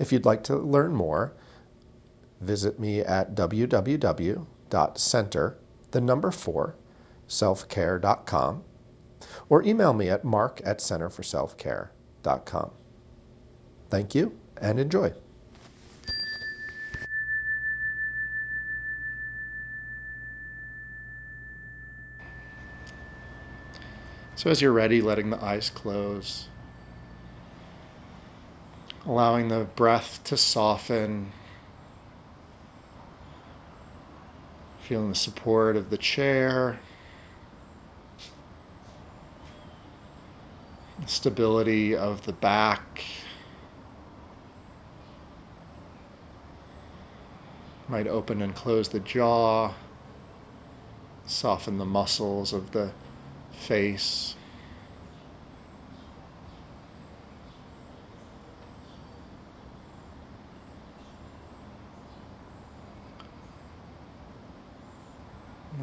If you'd like to learn more, visit me at www.center, the number 4, selfcare.com, or email me at mark at centerforselfcare.com. Thank you and enjoy. So, as you're ready, letting the eyes close allowing the breath to soften, feeling the support of the chair, the stability of the back. Might open and close the jaw, soften the muscles of the face.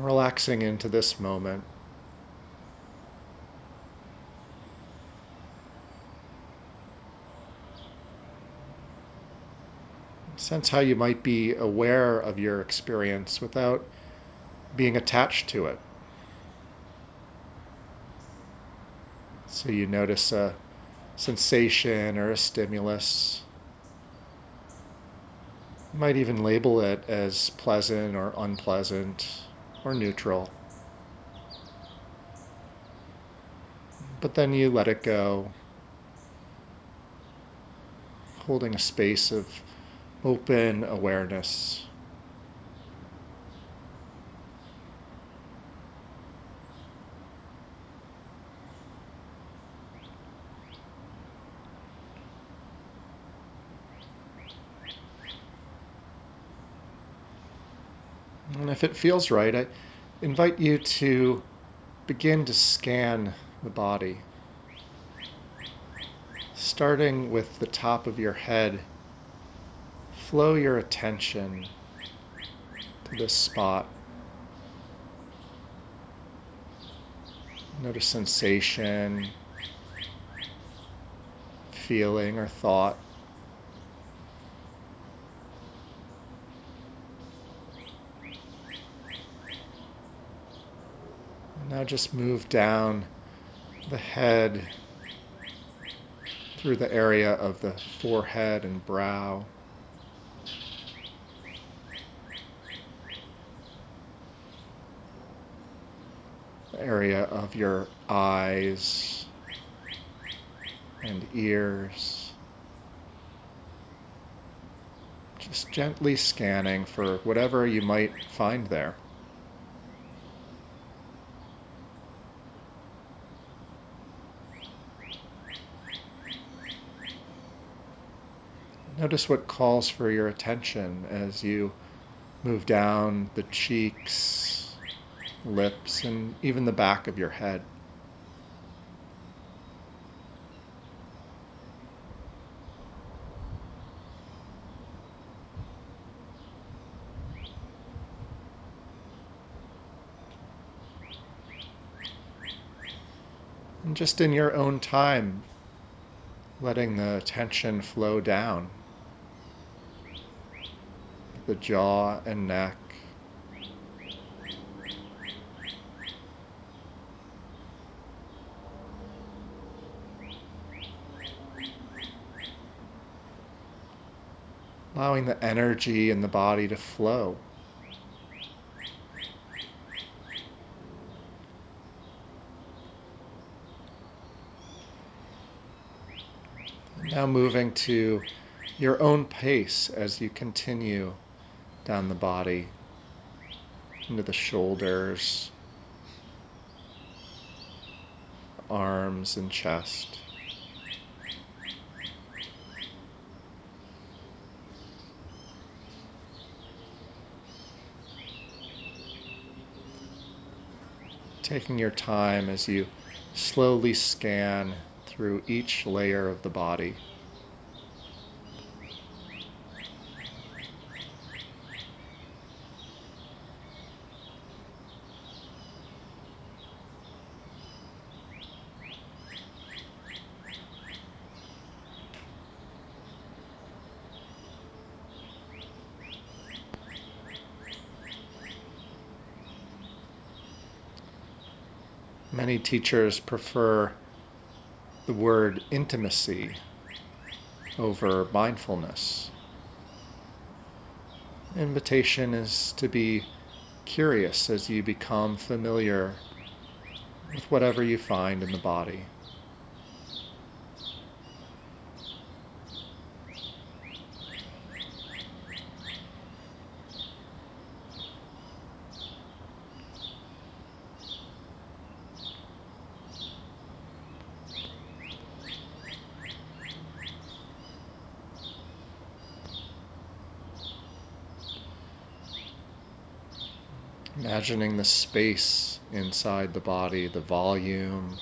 Relaxing into this moment. Sense how you might be aware of your experience without being attached to it. So you notice a sensation or a stimulus. You might even label it as pleasant or unpleasant or neutral. But then you let it go, holding a space of open awareness. And if it feels right, I invite you to begin to scan the body. Starting with the top of your head, flow your attention to this spot. Notice sensation, feeling, or thought. Now just move down the head through the area of the forehead and brow. Area of your eyes and ears. Just gently scanning for whatever you might find there. Notice what calls for your attention as you move down the cheeks, lips, and even the back of your head. And just in your own time, letting the attention flow down the jaw and neck. Allowing the energy in the body to flow. Now moving to your own pace as you continue down the body, into the shoulders, arms, and chest. Taking your time as you slowly scan through each layer of the body. Many teachers prefer the word intimacy over mindfulness. Invitation is to be curious as you become familiar with whatever you find in the body. Imagining the space inside the body, the volume,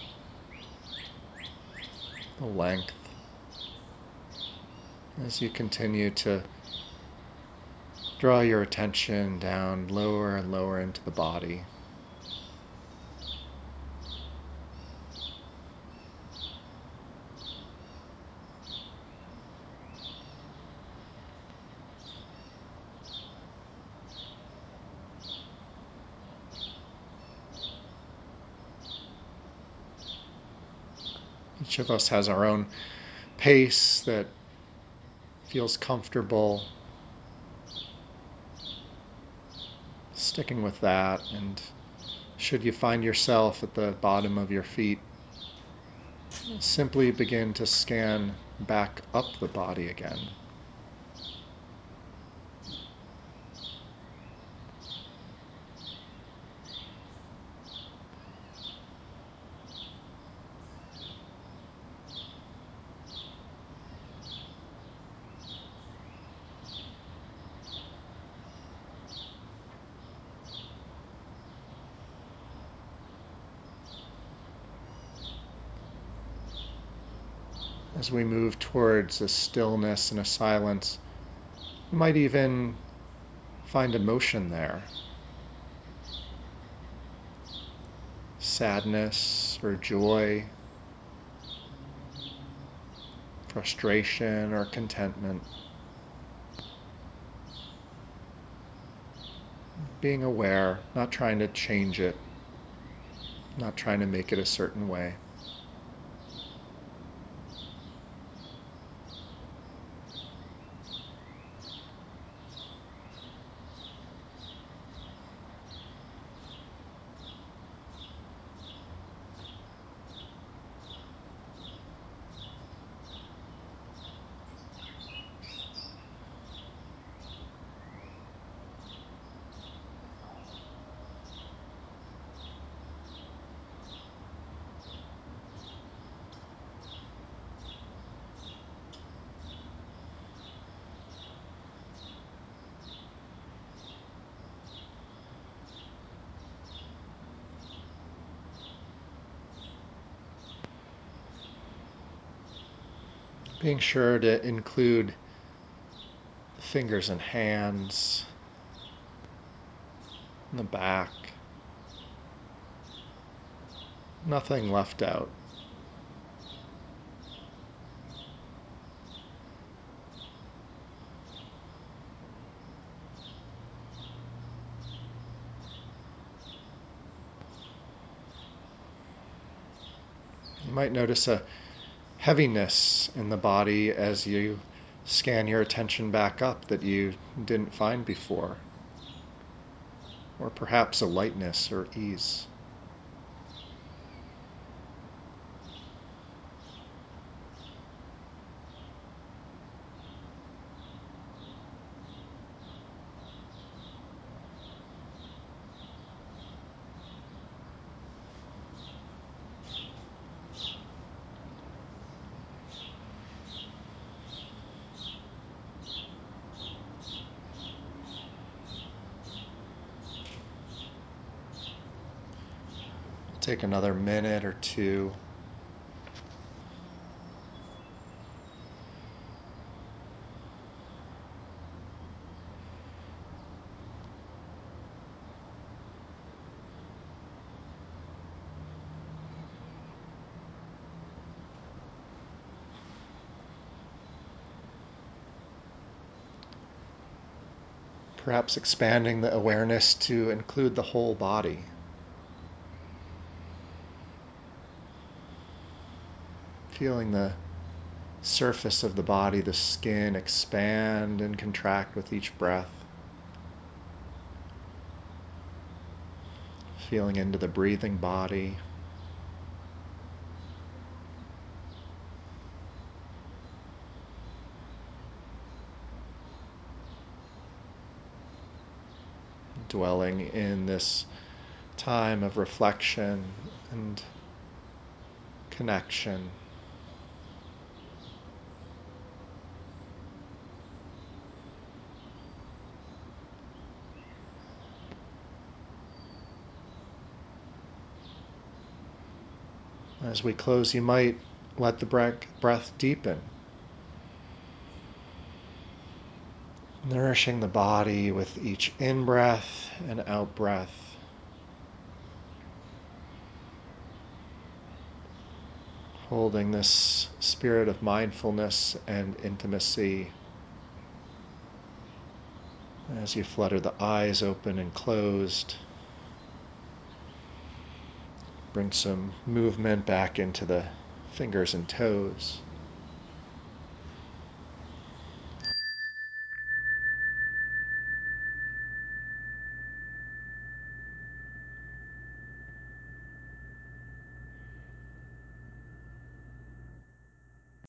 the length, as you continue to draw your attention down lower and lower into the body. Each of us has our own pace that feels comfortable. Sticking with that, and should you find yourself at the bottom of your feet, simply begin to scan back up the body again. As we move towards a stillness and a silence, you might even find emotion there. Sadness or joy, frustration or contentment. Being aware, not trying to change it, not trying to make it a certain way. Being sure to include fingers and hands in the back. Nothing left out. You might notice a heaviness in the body as you scan your attention back up that you didn't find before, or perhaps a lightness or ease. Take another minute or two. Perhaps expanding the awareness to include the whole body. Feeling the surface of the body, the skin, expand and contract with each breath. Feeling into the breathing body. Dwelling in this time of reflection and connection. As we close, you might let the breath deepen, nourishing the body with each in breath and out breath. Holding this spirit of mindfulness and intimacy as you flutter the eyes open and closed. Bring some movement back into the fingers and toes.